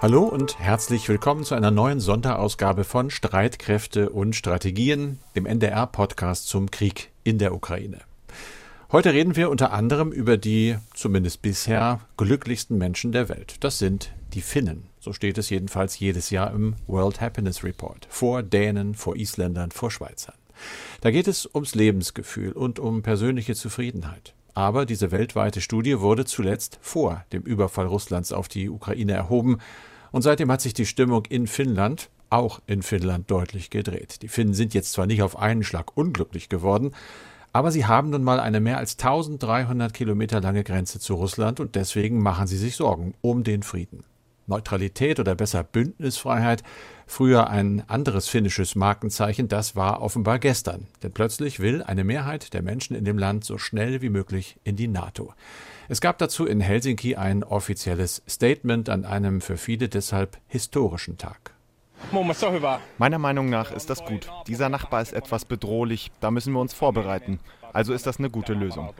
Hallo und herzlich willkommen zu einer neuen Sonderausgabe von Streitkräfte und Strategien, dem NDR-Podcast zum Krieg in der Ukraine. Heute reden wir unter anderem über die, zumindest bisher, glücklichsten Menschen der Welt. Das sind die Finnen. So steht es jedenfalls jedes Jahr im World Happiness Report. Vor Dänen, vor Isländern, vor Schweizern. Da geht es ums Lebensgefühl und um persönliche Zufriedenheit. Aber diese weltweite Studie wurde zuletzt vor dem Überfall Russlands auf die Ukraine erhoben und seitdem hat sich die Stimmung in Finnland, auch in Finnland, deutlich gedreht. Die Finnen sind jetzt zwar nicht auf einen Schlag unglücklich geworden, aber sie haben nun mal eine mehr als 1300 Kilometer lange Grenze zu Russland und deswegen machen sie sich Sorgen um den Frieden. Neutralität oder besser Bündnisfreiheit, früher ein anderes finnisches Markenzeichen, das war offenbar gestern. Denn plötzlich will eine Mehrheit der Menschen in dem Land so schnell wie möglich in die NATO. Es gab dazu in Helsinki ein offizielles Statement an einem für viele deshalb historischen Tag. Meiner Meinung nach ist das gut. Dieser Nachbar ist etwas bedrohlich, da müssen wir uns vorbereiten. Also ist das eine gute Lösung.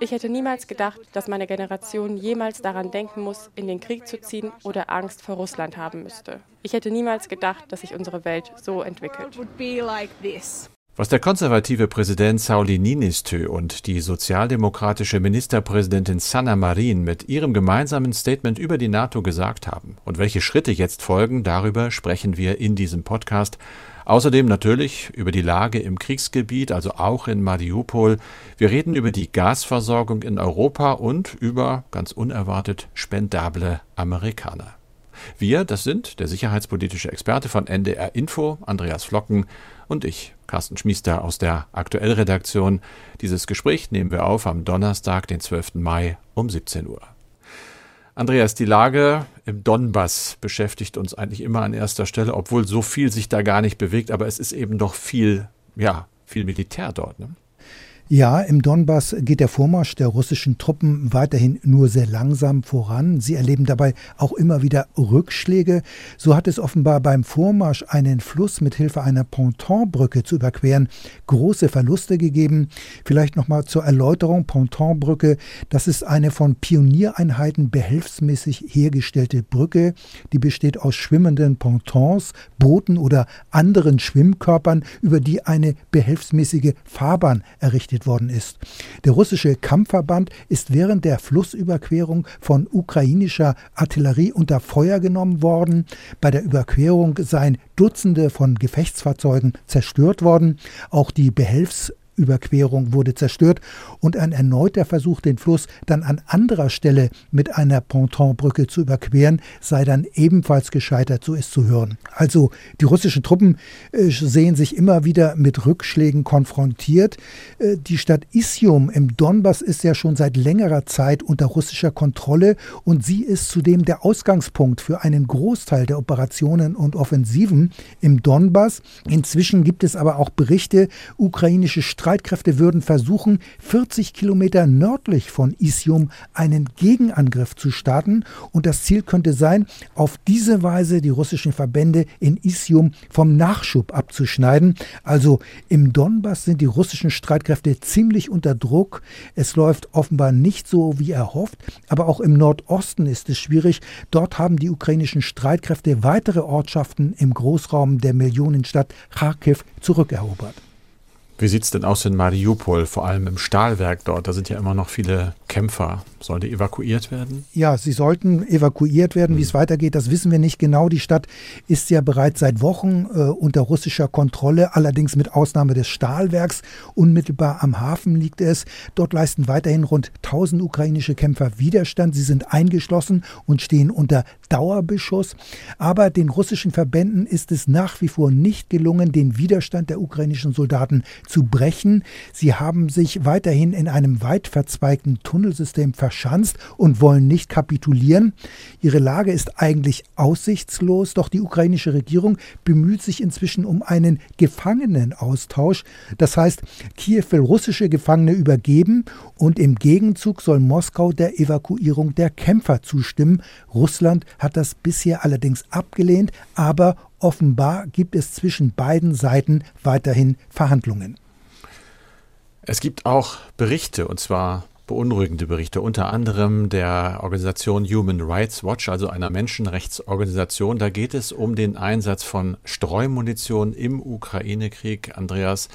Ich hätte niemals gedacht, dass meine Generation jemals daran denken muss, in den Krieg zu ziehen oder Angst vor Russland haben müsste. Ich hätte niemals gedacht, dass sich unsere Welt so entwickelt. Was der konservative Präsident Sauli Niinistö und die sozialdemokratische Ministerpräsidentin Sanna Marin mit ihrem gemeinsamen Statement über die NATO gesagt haben und welche Schritte jetzt folgen, darüber sprechen wir in diesem Podcast. Außerdem natürlich über die Lage im Kriegsgebiet, also auch in Mariupol. Wir reden über die Gasversorgung in Europa und über, ganz unerwartet, spendable Amerikaner. Wir, das sind der sicherheitspolitische Experte von NDR Info, Andreas Flocken, und ich, Carsten Schmiester aus der Aktuellredaktion. Dieses Gespräch nehmen wir auf am Donnerstag, den 12. Mai um 17 Uhr. Andreas, die Lage im Donbass beschäftigt uns eigentlich immer an erster Stelle, obwohl so viel sich da gar nicht bewegt, aber es ist eben doch viel, ja, viel Militär dort. Ne? Ja, im Donbass geht der Vormarsch der russischen Truppen weiterhin nur sehr langsam voran. Sie erleben dabei auch immer wieder Rückschläge. So hat es offenbar beim Vormarsch einen Fluss mit Hilfe einer Pontonbrücke zu überqueren große Verluste gegeben. Vielleicht noch mal zur Erläuterung Pontonbrücke, das ist eine von Pioniereinheiten behelfsmäßig hergestellte Brücke, die besteht aus schwimmenden Pontons, Booten oder anderen Schwimmkörpern, über die eine behelfsmäßige Fahrbahn errichtet eingerichtet worden ist. Der russische Kampfverband ist während der Flussüberquerung von ukrainischer Artillerie unter Feuer genommen worden. Bei der Überquerung seien Dutzende von Gefechtsfahrzeugen zerstört worden. Auch die Behelfs Überquerung wurde zerstört und ein erneuter Versuch, den Fluss dann an anderer Stelle mit einer Pontonbrücke zu überqueren, sei dann ebenfalls gescheitert, so ist zu hören. Also die russischen Truppen äh, sehen sich immer wieder mit Rückschlägen konfrontiert. Äh, die Stadt Isium im Donbass ist ja schon seit längerer Zeit unter russischer Kontrolle und sie ist zudem der Ausgangspunkt für einen Großteil der Operationen und Offensiven im Donbass. Inzwischen gibt es aber auch Berichte, ukrainische Streitkräfte Streitkräfte würden versuchen, 40 Kilometer nördlich von Isium einen Gegenangriff zu starten. Und das Ziel könnte sein, auf diese Weise die russischen Verbände in Isium vom Nachschub abzuschneiden. Also im Donbass sind die russischen Streitkräfte ziemlich unter Druck. Es läuft offenbar nicht so, wie erhofft. Aber auch im Nordosten ist es schwierig. Dort haben die ukrainischen Streitkräfte weitere Ortschaften im Großraum der Millionenstadt Kharkiv zurückerobert. Wie sieht es denn aus in Mariupol, vor allem im Stahlwerk dort? Da sind ja immer noch viele Kämpfer. Sollen die evakuiert werden? Ja, sie sollten evakuiert werden. Hm. Wie es weitergeht, das wissen wir nicht genau. Die Stadt ist ja bereits seit Wochen äh, unter russischer Kontrolle, allerdings mit Ausnahme des Stahlwerks. Unmittelbar am Hafen liegt es. Dort leisten weiterhin rund 1000 ukrainische Kämpfer Widerstand. Sie sind eingeschlossen und stehen unter Dauerbeschuss. Aber den russischen Verbänden ist es nach wie vor nicht gelungen, den Widerstand der ukrainischen Soldaten zu brechen. Sie haben sich weiterhin in einem weit verzweigten Tunnelsystem verschanzt und wollen nicht kapitulieren. Ihre Lage ist eigentlich aussichtslos, doch die ukrainische Regierung bemüht sich inzwischen um einen Gefangenenaustausch. Das heißt, Kiew will russische Gefangene übergeben und im Gegenzug soll Moskau der Evakuierung der Kämpfer zustimmen. Russland hat das bisher allerdings abgelehnt, aber offenbar gibt es zwischen beiden Seiten weiterhin Verhandlungen. Es gibt auch Berichte, und zwar beunruhigende Berichte, unter anderem der Organisation Human Rights Watch, also einer Menschenrechtsorganisation. Da geht es um den Einsatz von Streumunition im Ukraine-Krieg. Andreas,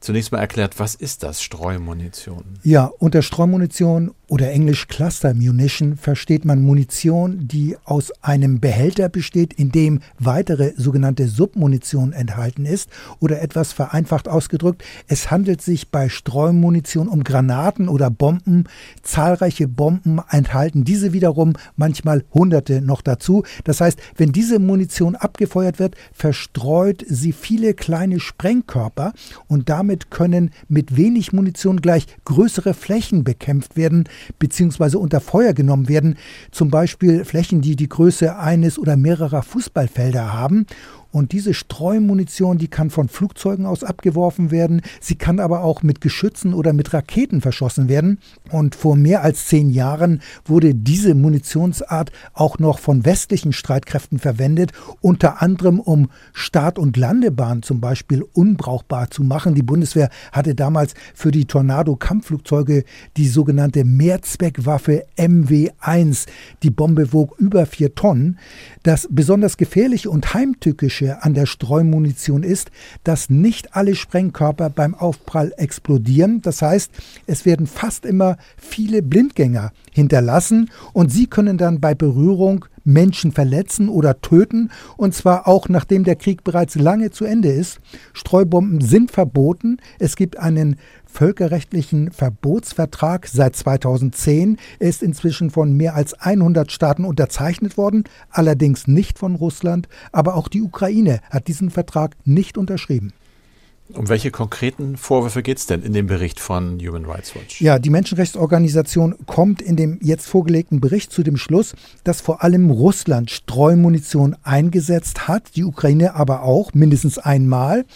Zunächst mal erklärt, was ist das Streumunition? Ja, unter Streumunition oder englisch Cluster Munition versteht man Munition, die aus einem Behälter besteht, in dem weitere sogenannte Submunition enthalten ist oder etwas vereinfacht ausgedrückt, es handelt sich bei Streumunition um Granaten oder Bomben. Zahlreiche Bomben enthalten diese wiederum manchmal hunderte noch dazu. Das heißt, wenn diese Munition abgefeuert wird, verstreut sie viele kleine Sprengkörper und damit damit können mit wenig Munition gleich größere Flächen bekämpft werden bzw. unter Feuer genommen werden, zum Beispiel Flächen, die die Größe eines oder mehrerer Fußballfelder haben. Und diese Streumunition, die kann von Flugzeugen aus abgeworfen werden. Sie kann aber auch mit Geschützen oder mit Raketen verschossen werden. Und vor mehr als zehn Jahren wurde diese Munitionsart auch noch von westlichen Streitkräften verwendet, unter anderem um Start- und Landebahnen zum Beispiel unbrauchbar zu machen. Die Bundeswehr hatte damals für die Tornado-Kampfflugzeuge die sogenannte Mehrzweckwaffe MW1. Die Bombe wog über vier Tonnen. Das besonders gefährliche und heimtückische Kritische an der Streumunition ist, dass nicht alle Sprengkörper beim Aufprall explodieren. Das heißt, es werden fast immer viele Blindgänger hinterlassen und sie können dann bei Berührung Menschen verletzen oder töten, und zwar auch nachdem der Krieg bereits lange zu Ende ist. Streubomben sind verboten. Es gibt einen völkerrechtlichen Verbotsvertrag seit 2010. Er ist inzwischen von mehr als 100 Staaten unterzeichnet worden, allerdings nicht von Russland, aber auch die Ukraine hat diesen Vertrag nicht unterschrieben. Um welche konkreten Vorwürfe geht es denn in dem Bericht von Human Rights Watch? Ja, die Menschenrechtsorganisation kommt in dem jetzt vorgelegten Bericht zu dem Schluss, dass vor allem Russland Streumunition eingesetzt hat, die Ukraine aber auch mindestens einmal.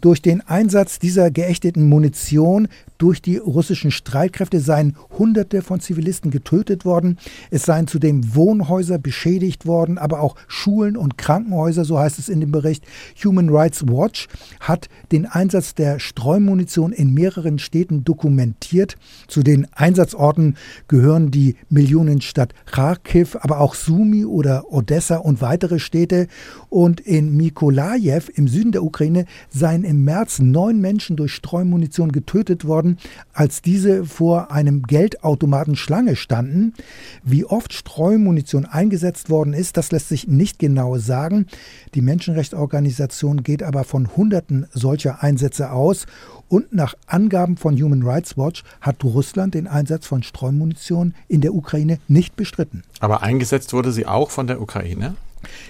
Durch den Einsatz dieser geächteten Munition durch die russischen Streitkräfte seien Hunderte von Zivilisten getötet worden. Es seien zudem Wohnhäuser beschädigt worden, aber auch Schulen und Krankenhäuser, so heißt es in dem Bericht. Human Rights Watch hat den Einsatz der Streumunition in mehreren Städten dokumentiert. Zu den Einsatzorten gehören die Millionenstadt Kharkiv, aber auch Sumi oder Odessa und weitere Städte. Und in Mikolajew im Süden der Ukraine seien im März neun Menschen durch Streumunition getötet worden worden, als diese vor einem Geldautomaten Schlange standen. Wie oft Streumunition eingesetzt worden ist, das lässt sich nicht genau sagen. Die Menschenrechtsorganisation geht aber von Hunderten solcher Einsätze aus. Und nach Angaben von Human Rights Watch hat Russland den Einsatz von Streumunition in der Ukraine nicht bestritten. Aber eingesetzt wurde sie auch von der Ukraine?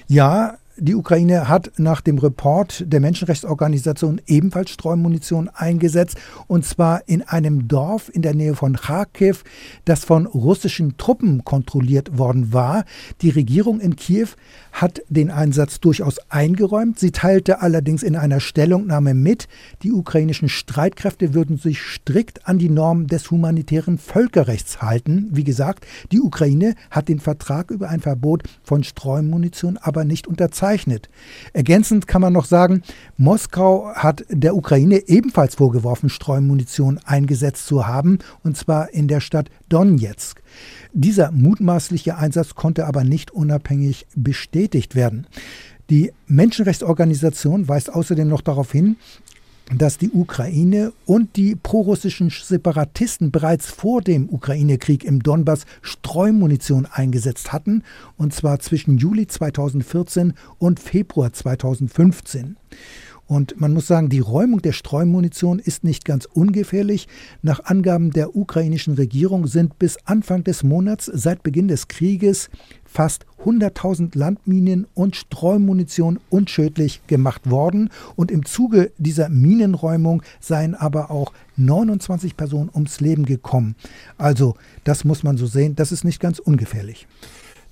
Ja, die Ukraine hat nach dem Report der Menschenrechtsorganisation ebenfalls Streumunition eingesetzt, und zwar in einem Dorf in der Nähe von Kharkiv, das von russischen Truppen kontrolliert worden war. Die Regierung in Kiew hat den Einsatz durchaus eingeräumt. Sie teilte allerdings in einer Stellungnahme mit, die ukrainischen Streitkräfte würden sich strikt an die Normen des humanitären Völkerrechts halten. Wie gesagt, die Ukraine hat den Vertrag über ein Verbot von Streumunition aber nicht unterzeichnet bezeichnet. Ergänzend kann man noch sagen, Moskau hat der Ukraine ebenfalls vorgeworfen, Streumunition eingesetzt zu haben, und zwar in der Stadt Donetsk. Dieser mutmaßliche Einsatz konnte aber nicht unabhängig bestätigt werden. Die Menschenrechtsorganisation weist außerdem noch darauf hin, dass die Ukraine und die prorussischen Separatisten bereits vor dem Ukraine-Krieg im Donbass Streumunition eingesetzt hatten, und zwar zwischen Juli 2014 und Februar 2015. Und man muss sagen, die Räumung der Streumunition ist nicht ganz ungefährlich. Nach Angaben der ukrainischen Regierung sind bis Anfang des Monats seit Beginn des Krieges fast 100.000 Landminen und Streumunition unschädlich gemacht worden. Und im Zuge dieser Minenräumung seien aber auch 29 Personen ums Leben gekommen. Also das muss man so sehen, das ist nicht ganz ungefährlich.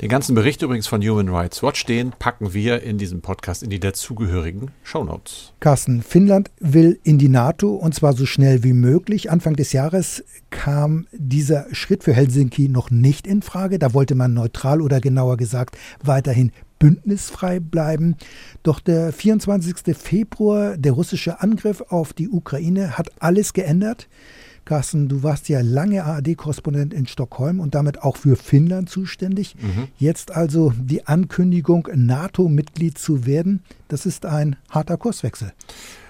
Den ganzen Bericht übrigens von Human Rights Watch, den packen wir in diesem Podcast in die dazugehörigen Shownotes. Carsten, Finnland will in die NATO und zwar so schnell wie möglich. Anfang des Jahres kam dieser Schritt für Helsinki noch nicht in Frage. Da wollte man neutral oder genauer gesagt weiterhin bündnisfrei bleiben. Doch der 24. Februar, der russische Angriff auf die Ukraine, hat alles geändert. Carsten, du warst ja lange ARD-Korrespondent in Stockholm und damit auch für Finnland zuständig. Mhm. Jetzt also die Ankündigung, NATO-Mitglied zu werden. Das ist ein harter Kurswechsel.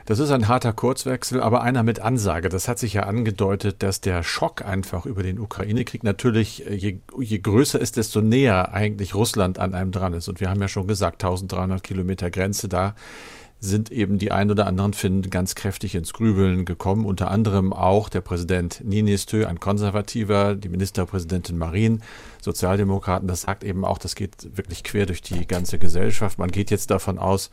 Das ist ein harter Kurzwechsel, aber einer mit Ansage. Das hat sich ja angedeutet, dass der Schock einfach über den Ukraine-Krieg natürlich, äh, je, je, größer ist, desto näher eigentlich Russland an einem dran ist. Und wir haben ja schon gesagt, 1300 Kilometer Grenze da sind eben die ein oder anderen Finnen ganz kräftig ins Grübeln gekommen. Unter anderem auch der Präsident Ninistö, ein Konservativer, die Ministerpräsidentin Marin, Sozialdemokraten. Das sagt eben auch, das geht wirklich quer durch die ganze Gesellschaft. Man geht jetzt davon aus,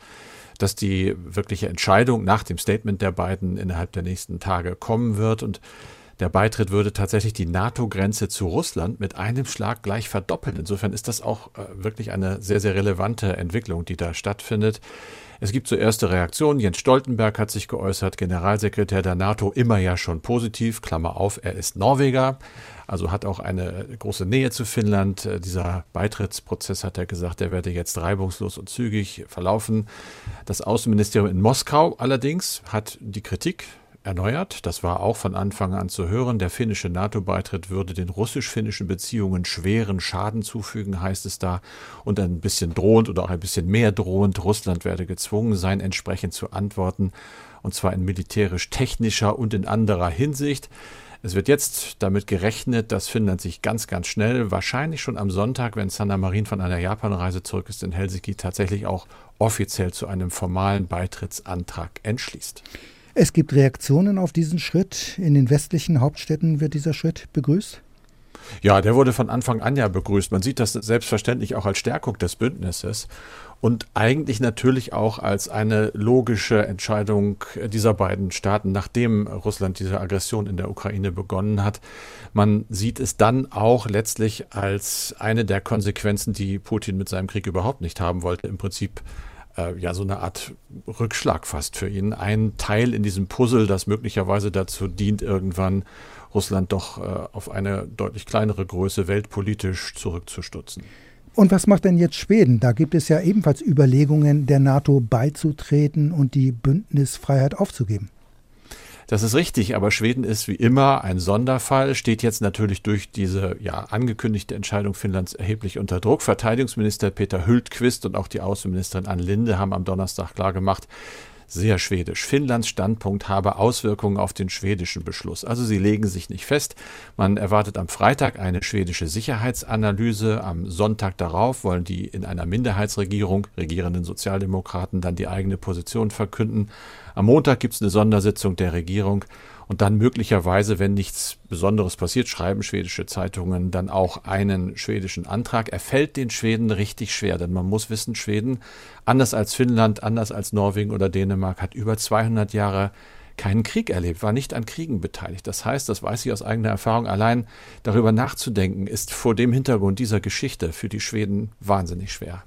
dass die wirkliche Entscheidung nach dem Statement der beiden innerhalb der nächsten Tage kommen wird und der Beitritt würde tatsächlich die NATO-Grenze zu Russland mit einem Schlag gleich verdoppeln. Insofern ist das auch äh, wirklich eine sehr, sehr relevante Entwicklung, die da stattfindet. Es gibt so erste Reaktionen. Jens Stoltenberg hat sich geäußert, Generalsekretär der NATO, immer ja schon positiv. Klammer auf, er ist Norweger, also hat auch eine große Nähe zu Finnland. Äh, dieser Beitrittsprozess, hat er gesagt, der werde jetzt reibungslos und zügig verlaufen. Das Außenministerium in Moskau allerdings hat die Kritik erneuert. Das war auch von Anfang an zu hören. Der finnische NATO-Beitritt würde den russisch-finnischen Beziehungen schweren Schaden zufügen, heißt es da. Und ein bisschen drohend oder auch ein bisschen mehr drohend. Russland werde gezwungen sein, entsprechend zu antworten. Und zwar in militärisch-technischer und in anderer Hinsicht. Es wird jetzt damit gerechnet, dass Finnland sich ganz, ganz schnell, wahrscheinlich schon am Sonntag, wenn Sanna Marin von einer Japanreise zurück ist in Helsinki, tatsächlich auch offiziell zu einem formalen Beitrittsantrag entschließt. Es gibt Reaktionen auf diesen Schritt. In den westlichen Hauptstädten wird dieser Schritt begrüßt? Ja, der wurde von Anfang an ja begrüßt. Man sieht das selbstverständlich auch als Stärkung des Bündnisses und eigentlich natürlich auch als eine logische Entscheidung dieser beiden Staaten, nachdem Russland diese Aggression in der Ukraine begonnen hat. Man sieht es dann auch letztlich als eine der Konsequenzen, die Putin mit seinem Krieg überhaupt nicht haben wollte. Im Prinzip äh, ja so eine Art Rückschlag fast für ihn. Ein Teil in diesem Puzzle, das möglicherweise dazu dient, irgendwann Russland doch äh, auf eine deutlich kleinere Größe weltpolitisch zurückzustutzen. Und was macht denn jetzt Schweden? Da gibt es ja ebenfalls Überlegungen, der NATO beizutreten und die Bündnisfreiheit aufzugeben. Das ist richtig, aber Schweden ist wie immer ein Sonderfall, steht jetzt natürlich durch diese ja, angekündigte Entscheidung Finnlands erheblich unter Druck. Verteidigungsminister Peter Hültquist und auch die Außenministerin Ann Linde haben am Donnerstag klargemacht, sehr schwedisch. Finnlands Standpunkt habe Auswirkungen auf den schwedischen Beschluss. Also sie legen sich nicht fest. Man erwartet am Freitag eine schwedische Sicherheitsanalyse. Am Sonntag darauf wollen die in einer Minderheitsregierung regierenden Sozialdemokraten dann die eigene Position verkünden. Am Montag gibt es eine Sondersitzung der Regierung und dann möglicherweise, wenn nichts Besonderes passiert, schreiben schwedische Zeitungen dann auch einen schwedischen Antrag. Er fällt den Schweden richtig schwer, denn man muss wissen, Schweden, anders als Finnland, anders als Norwegen oder Dänemark, hat über 200 Jahre keinen Krieg erlebt, war nicht an Kriegen beteiligt. Das heißt, das weiß ich aus eigener Erfahrung, allein darüber nachzudenken, ist vor dem Hintergrund dieser Geschichte für die Schweden wahnsinnig schwer.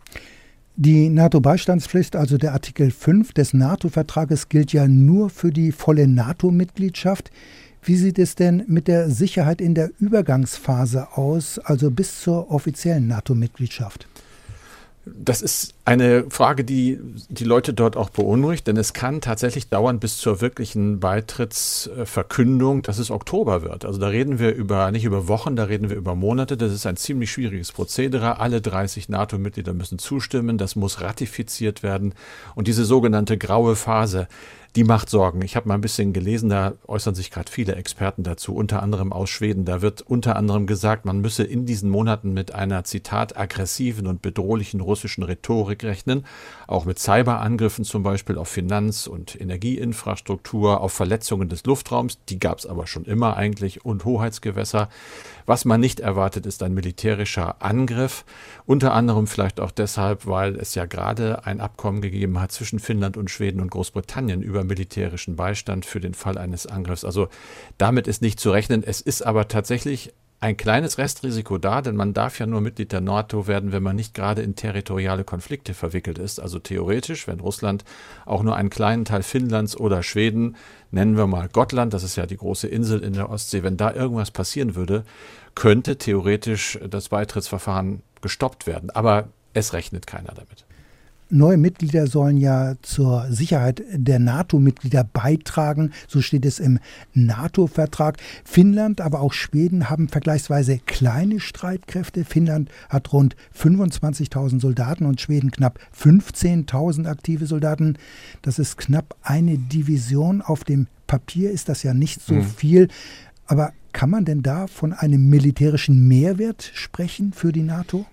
Die NATO-Beistandspflicht, also der Artikel 5 des NATO-Vertrages, gilt ja nur für die volle NATO-Mitgliedschaft. Wie sieht es denn mit der Sicherheit in der Übergangsphase aus, also bis zur offiziellen NATO-Mitgliedschaft? Das ist eine Frage, die die Leute dort auch beunruhigt, denn es kann tatsächlich dauern bis zur wirklichen Beitrittsverkündung, dass es Oktober wird. Also da reden wir über nicht über Wochen, da reden wir über Monate. Das ist ein ziemlich schwieriges Prozedere. Alle 30 NATO-Mitglieder müssen zustimmen, das muss ratifiziert werden und diese sogenannte graue Phase, die macht Sorgen. Ich habe mal ein bisschen gelesen, da äußern sich gerade viele Experten dazu, unter anderem aus Schweden. Da wird unter anderem gesagt, man müsse in diesen Monaten mit einer Zitat aggressiven und bedrohlichen russischen Rhetorik rechnen, auch mit Cyberangriffen zum Beispiel auf Finanz- und Energieinfrastruktur, auf Verletzungen des Luftraums, die gab es aber schon immer eigentlich, und Hoheitsgewässer. Was man nicht erwartet, ist ein militärischer Angriff, unter anderem vielleicht auch deshalb, weil es ja gerade ein Abkommen gegeben hat zwischen Finnland und Schweden und Großbritannien über militärischen Beistand für den Fall eines Angriffs. Also damit ist nicht zu rechnen. Es ist aber tatsächlich ein kleines Restrisiko da, denn man darf ja nur Mitglied der NATO werden, wenn man nicht gerade in territoriale Konflikte verwickelt ist. Also theoretisch, wenn Russland auch nur einen kleinen Teil Finnlands oder Schweden, nennen wir mal Gottland, das ist ja die große Insel in der Ostsee, wenn da irgendwas passieren würde, könnte theoretisch das Beitrittsverfahren gestoppt werden. Aber es rechnet keiner damit. Neue Mitglieder sollen ja zur Sicherheit der NATO-Mitglieder beitragen. So steht es im NATO-Vertrag. Finnland, aber auch Schweden haben vergleichsweise kleine Streitkräfte. Finnland hat rund 25.000 Soldaten und Schweden knapp 15.000 aktive Soldaten. Das ist knapp eine Division. Auf dem Papier ist das ja nicht so mhm. viel. Aber kann man denn da von einem militärischen Mehrwert sprechen für die NATO?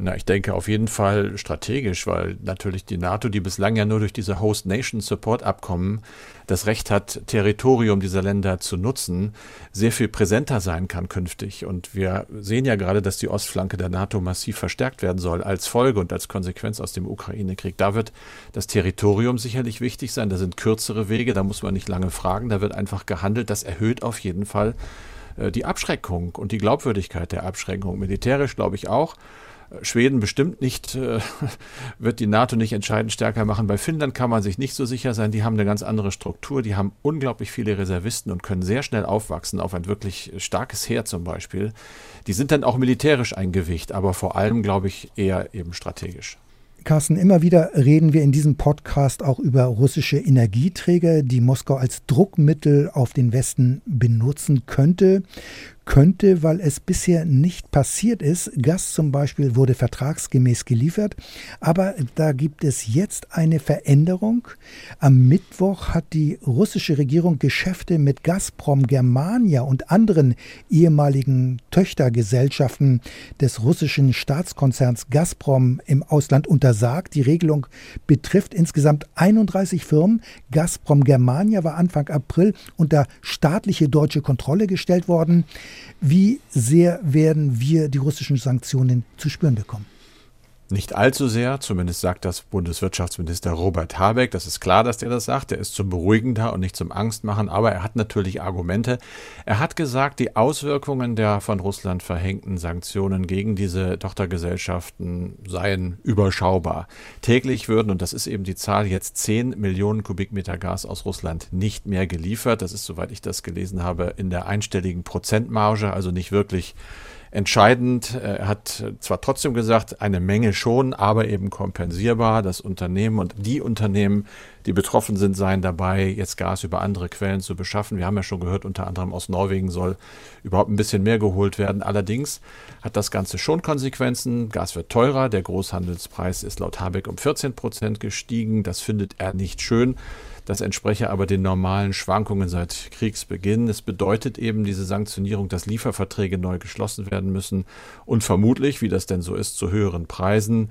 Na, ich denke auf jeden Fall strategisch, weil natürlich die NATO, die bislang ja nur durch diese Host Nation Support Abkommen das Recht hat, Territorium dieser Länder zu nutzen, sehr viel präsenter sein kann künftig. Und wir sehen ja gerade, dass die Ostflanke der NATO massiv verstärkt werden soll als Folge und als Konsequenz aus dem Ukraine-Krieg. Da wird das Territorium sicherlich wichtig sein. Da sind kürzere Wege, da muss man nicht lange fragen, da wird einfach gehandelt. Das erhöht auf jeden Fall äh, die Abschreckung und die Glaubwürdigkeit der Abschreckung. Militärisch glaube ich auch. Schweden bestimmt nicht, äh, wird die NATO nicht entscheidend stärker machen. Bei Finnland kann man sich nicht so sicher sein. Die haben eine ganz andere Struktur. Die haben unglaublich viele Reservisten und können sehr schnell aufwachsen auf ein wirklich starkes Heer zum Beispiel. Die sind dann auch militärisch ein Gewicht, aber vor allem, glaube ich, eher eben strategisch. Carsten, immer wieder reden wir in diesem Podcast auch über russische Energieträger, die Moskau als Druckmittel auf den Westen benutzen könnte könnte, weil es bisher nicht passiert ist. Gas zum Beispiel wurde vertragsgemäß geliefert, aber da gibt es jetzt eine Veränderung. Am Mittwoch hat die russische Regierung Geschäfte mit Gazprom Germania und anderen ehemaligen Töchtergesellschaften des russischen Staatskonzerns Gazprom im Ausland untersagt. Die Regelung betrifft insgesamt 31 Firmen. Gazprom Germania war Anfang April unter staatliche deutsche Kontrolle gestellt worden. Wie sehr werden wir die russischen Sanktionen zu spüren bekommen? Nicht allzu sehr, zumindest sagt das Bundeswirtschaftsminister Robert Habeck. Das ist klar, dass der das sagt. Er ist zum Beruhigen da und nicht zum Angstmachen, aber er hat natürlich Argumente. Er hat gesagt, die Auswirkungen der von Russland verhängten Sanktionen gegen diese Tochtergesellschaften seien überschaubar. Täglich würden, und das ist eben die Zahl, jetzt 10 Millionen Kubikmeter Gas aus Russland nicht mehr geliefert. Das ist, soweit ich das gelesen habe, in der einstelligen Prozentmarge, also nicht wirklich entscheidend. Er hat zwar trotzdem gesagt, eine Menge schon, aber eben kompensierbar. Das Unternehmen und die Unternehmen, die betroffen sind, seien dabei, jetzt Gas über andere Quellen zu beschaffen. Wir haben ja schon gehört, unter anderem aus Norwegen soll überhaupt ein bisschen mehr geholt werden. Allerdings hat das Ganze schon Konsequenzen. Gas wird teurer. Der Großhandelspreis ist laut Habeck um 14 Prozent gestiegen. Das findet er nicht schön. Das entspreche aber den normalen Schwankungen seit Kriegsbeginn. Es bedeutet eben diese Sanktionierung, dass Lieferverträge neu geschlossen werden müssen und vermutlich, wie das denn so ist, zu höheren Preisen.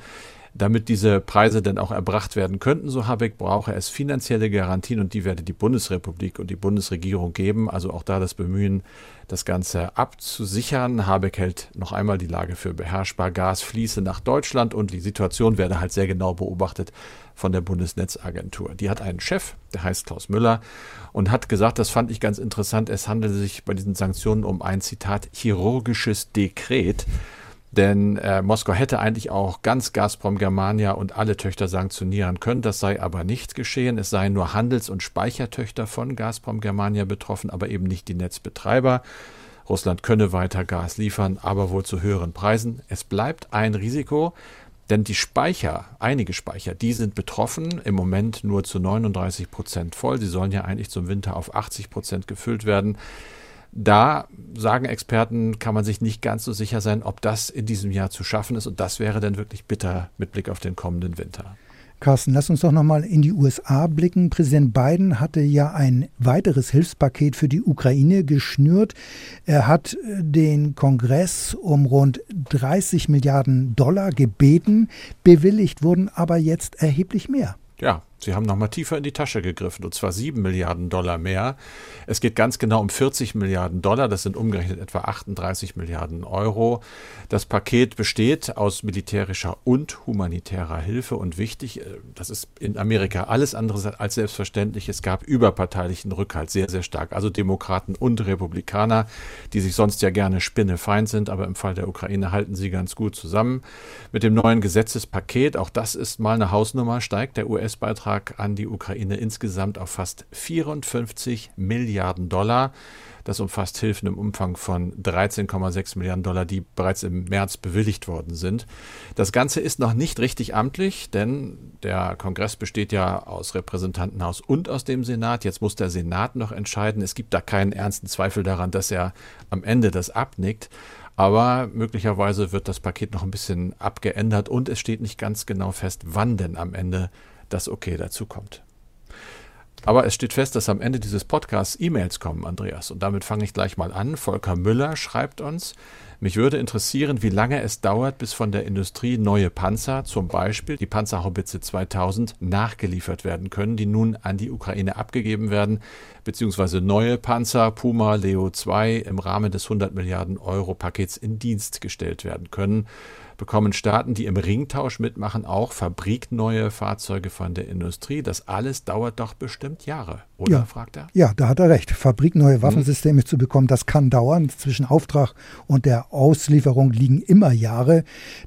Damit diese Preise dann auch erbracht werden könnten, so Habeck, brauche es finanzielle Garantien und die werde die Bundesrepublik und die Bundesregierung geben. Also auch da das Bemühen, das Ganze abzusichern. Habeck hält noch einmal die Lage für beherrschbar. Gas fließe nach Deutschland und die Situation werde halt sehr genau beobachtet von der Bundesnetzagentur. Die hat einen Chef, der heißt Klaus Müller und hat gesagt, das fand ich ganz interessant, es handelt sich bei diesen Sanktionen um ein Zitat chirurgisches Dekret. Denn äh, Moskau hätte eigentlich auch ganz Gazprom Germania und alle Töchter sanktionieren können. Das sei aber nicht geschehen. Es seien nur Handels- und Speichertöchter von Gazprom Germania betroffen, aber eben nicht die Netzbetreiber. Russland könne weiter Gas liefern, aber wohl zu höheren Preisen. Es bleibt ein Risiko, denn die Speicher, einige Speicher, die sind betroffen, im Moment nur zu 39 Prozent voll. Sie sollen ja eigentlich zum Winter auf 80 Prozent gefüllt werden. Da sagen Experten, kann man sich nicht ganz so sicher sein, ob das in diesem Jahr zu schaffen ist. Und das wäre dann wirklich bitter mit Blick auf den kommenden Winter. Carsten, lass uns doch nochmal in die USA blicken. Präsident Biden hatte ja ein weiteres Hilfspaket für die Ukraine geschnürt. Er hat äh, den Kongress um rund 30 Milliarden Dollar gebeten. Bewilligt wurden aber jetzt erheblich mehr. Ja, Sie haben nochmal tiefer in die Tasche gegriffen, und zwar 7 Milliarden Dollar mehr. Es geht ganz genau um 40 Milliarden Dollar, das sind umgerechnet etwa 38 Milliarden Euro. Das Paket besteht aus militärischer und humanitärer Hilfe und wichtig, äh, das ist in Amerika alles andere als selbstverständlich. Es gab überparteilichen Rückhalt, sehr, sehr stark. Also Demokraten und Republikaner, die sich sonst ja gerne spinnefeind sind, aber im Fall der Ukraine halten sie ganz gut zusammen. Mit dem neuen Gesetzespaket, auch das ist mal eine Hausnummer, steigt der US-Beitrag an die Ukraine insgesamt auf fast 54 Milliarden Dollar. Das umfasst Hilfen im Umfang von 13,6 Milliarden Dollar, die bereits im März bewilligt worden sind. Das Ganze ist noch nicht richtig amtlich, denn der Kongress besteht ja aus Repräsentantenhaus und aus dem Senat. Jetzt muss der Senat noch entscheiden. Es gibt da keinen ernsten Zweifel daran, dass er am Ende das abnickt. Aber möglicherweise wird das Paket noch ein bisschen abgeändert und es steht nicht ganz genau fest, wann denn am Ende das Okay dazu kommt. Aber es steht fest, dass am Ende dieses Podcasts E-Mails kommen, Andreas. Und damit fange ich gleich mal an. Volker Müller schreibt uns, mich würde interessieren, wie lange es dauert, bis von der Industrie neue Panzer, zum Beispiel die Panzerhaubitze 2000, nachgeliefert werden können, die nun an die Ukraine abgegeben werden, beziehungsweise neue Panzer Puma Leo 2 im Rahmen des 100 Milliarden Euro Pakets in Dienst gestellt werden können bekommen Staaten, die im Ringtausch mitmachen, auch fabrikneue Fahrzeuge von der Industrie. Das alles dauert doch bestimmt Jahre, oder? Ja. fragt er. Ja, da hat er recht. Fabrikneue hm. Waffensysteme hm. zu bekommen, das kann dauern. Zwischen Auftrag und der Auslieferung liegen immer Jahre,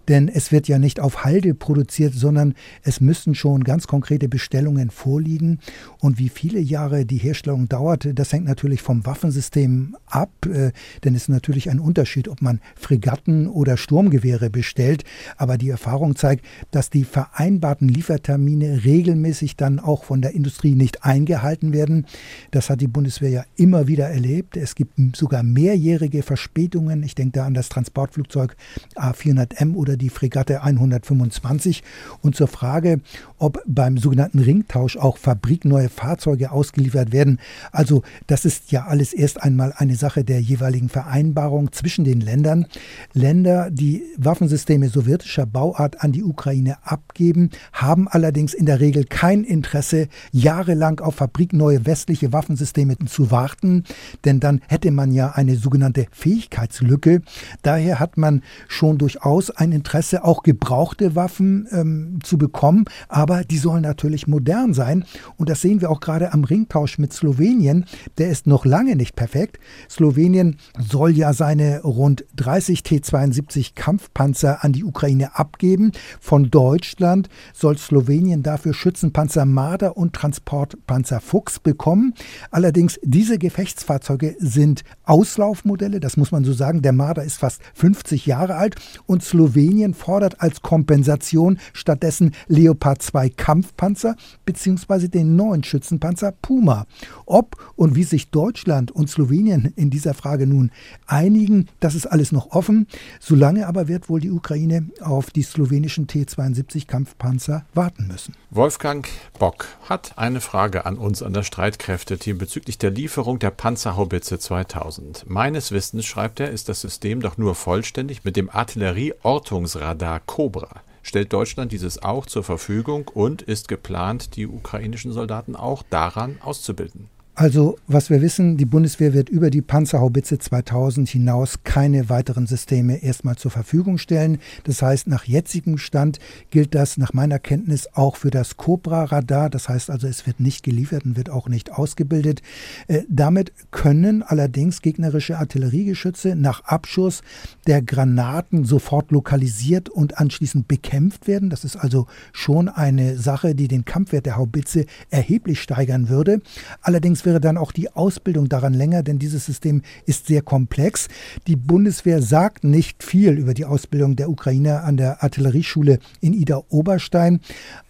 denn es wird ja nicht auf Halde produziert, sondern es müssen schon ganz konkrete Bestellungen vorliegen. Und wie viele Jahre die Herstellung dauert, das hängt natürlich vom Waffensystem ab, äh, denn es ist natürlich ein Unterschied, ob man Fregatten oder Sturmgewehre bestellt gestellt. Aber die Erfahrung zeigt, dass die vereinbarten Liefertermine regelmäßig dann auch von der Industrie nicht eingehalten werden. Das hat die Bundeswehr ja immer wieder erlebt. Es gibt sogar mehrjährige Verspätungen. Ich denke da an das Transportflugzeug A400M oder die Fregatte 125. Und zur Frage, ob beim sogenannten Ringtausch auch fabrikneue Fahrzeuge ausgeliefert werden. Also das ist ja alles erst einmal eine Sache der jeweiligen Vereinbarung zwischen den Ländern. Länder, die Waffensysteme Waffensysteme sowjetischer Bauart an die Ukraine abgeben, haben allerdings in der Regel kein Interesse, jahrelang auf fabrikneue westliche Waffensysteme zu warten, denn dann hätte man ja eine sogenannte Fähigkeitslücke. Daher hat man schon durchaus ein Interesse, auch gebrauchte Waffen ähm, zu bekommen, aber die sollen natürlich modern sein. Und das sehen wir auch gerade am Ringtausch mit Slowenien. Der ist noch lange nicht perfekt. Slowenien soll ja seine rund 30 T-72 Kampfpanzer an die Ukraine abgeben. Von Deutschland soll Slowenien dafür Schützenpanzer Marder und Transportpanzer Fuchs bekommen. Allerdings diese Gefechtsfahrzeuge sind Auslaufmodelle, das muss man so sagen. Der Marder ist fast 50 Jahre alt und Slowenien fordert als Kompensation stattdessen Leopard 2 Kampfpanzer bzw. den neuen Schützenpanzer Puma. Ob und wie sich Deutschland und Slowenien in dieser Frage nun einigen, das ist alles noch offen. Solange aber wird wohl die Ukraine Ukraine auf die slowenischen T-72 Kampfpanzer warten müssen. Wolfgang Bock hat eine Frage an uns, an das Streitkräfteteam bezüglich der Lieferung der Panzerhaubitze 2000. Meines Wissens, schreibt er, ist das System doch nur vollständig mit dem Artillerieortungsradar Cobra. Stellt Deutschland dieses auch zur Verfügung und ist geplant, die ukrainischen Soldaten auch daran auszubilden? Also, was wir wissen, die Bundeswehr wird über die Panzerhaubitze 2000 hinaus keine weiteren Systeme erstmal zur Verfügung stellen. Das heißt, nach jetzigem Stand gilt das nach meiner Kenntnis auch für das Cobra-Radar. Das heißt also, es wird nicht geliefert und wird auch nicht ausgebildet. Äh, damit können allerdings gegnerische Artilleriegeschütze nach Abschuss der Granaten sofort lokalisiert und anschließend bekämpft werden. Das ist also schon eine Sache, die den Kampfwert der Haubitze erheblich steigern würde. Allerdings wird wäre dann auch die Ausbildung daran länger, denn dieses System ist sehr komplex. Die Bundeswehr sagt nicht viel über die Ausbildung der Ukrainer an der Artillerieschule in Ida-Oberstein.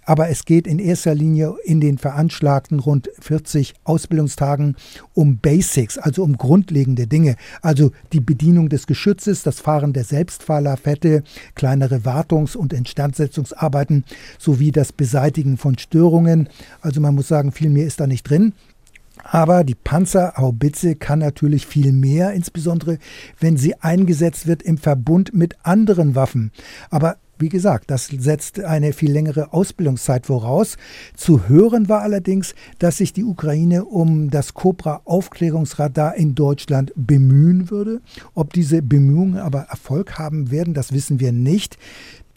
Aber es geht in erster Linie in den veranschlagten rund 40 Ausbildungstagen um Basics, also um grundlegende Dinge. Also die Bedienung des Geschützes, das Fahren der Selbstfahrlafette, kleinere Wartungs- und Instandsetzungsarbeiten sowie das Beseitigen von Störungen. Also man muss sagen, viel mehr ist da nicht drin. Aber die Panzerhaubitze kann natürlich viel mehr, insbesondere wenn sie eingesetzt wird im Verbund mit anderen Waffen. Aber wie gesagt, das setzt eine viel längere Ausbildungszeit voraus. Zu hören war allerdings, dass sich die Ukraine um das Cobra-Aufklärungsradar in Deutschland bemühen würde. Ob diese Bemühungen aber Erfolg haben werden, das wissen wir nicht.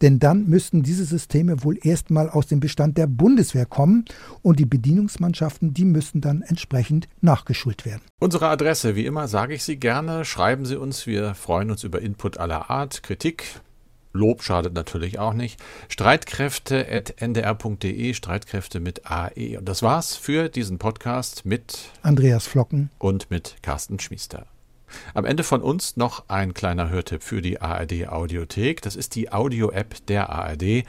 Denn dann müssten diese Systeme wohl erstmal aus dem Bestand der Bundeswehr kommen und die Bedienungsmannschaften, die müssten dann entsprechend nachgeschult werden. Unsere Adresse, wie immer, sage ich Sie gerne. Schreiben Sie uns. Wir freuen uns über Input aller Art, Kritik, Lob schadet natürlich auch nicht. Streitkräfte.ndr.de, Streitkräfte mit AE. Und das war's für diesen Podcast mit Andreas Flocken und mit Carsten Schmiester. Am Ende von uns noch ein kleiner Hörtipp für die ARD Audiothek. Das ist die Audio-App der ARD.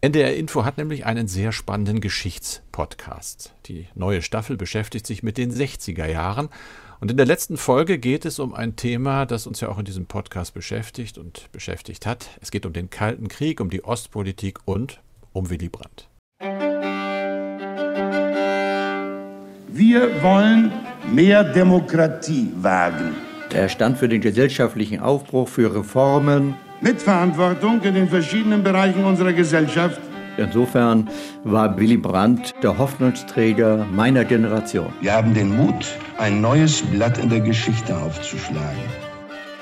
NDR Info hat nämlich einen sehr spannenden Geschichtspodcast. Die neue Staffel beschäftigt sich mit den 60er Jahren und in der letzten Folge geht es um ein Thema, das uns ja auch in diesem Podcast beschäftigt und beschäftigt hat. Es geht um den Kalten Krieg, um die Ostpolitik und um Willy Brandt. Wir wollen mehr Demokratie wagen. Er stand für den gesellschaftlichen Aufbruch, für Reformen. Mitverantwortung in den verschiedenen Bereichen unserer Gesellschaft Insofern war Willy Brandt der Hoffnungsträger meiner Generation. Wir haben den Mut, ein neues Blatt in der Geschichte aufzuschlagen.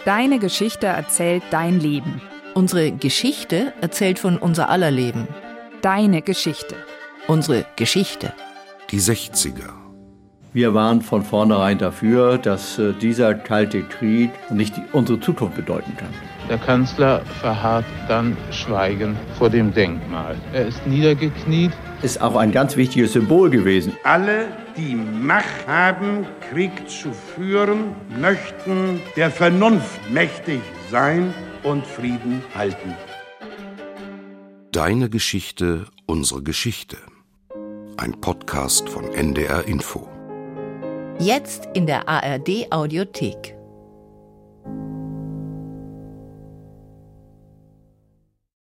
Deine Geschichte erzählt dein Leben. Unsere Geschichte erzählt von unser aller Leben. Deine Geschichte. Unsere Geschichte. Die 60er. Wir waren von vornherein dafür, dass äh, dieser kalte Krieg nicht unsere Zukunft bedeuten kann. Der Kanzler verharrt dann schweigend vor dem Denkmal. Er ist niedergekniet. Ist auch ein ganz wichtiges Symbol gewesen. Alle, die Macht haben, Krieg zu führen, möchten der Vernunft mächtig sein und Frieden halten. Deine Geschichte, unsere Geschichte. Ein Podcast von NDR Info. Jetzt in der ARD Audiothek.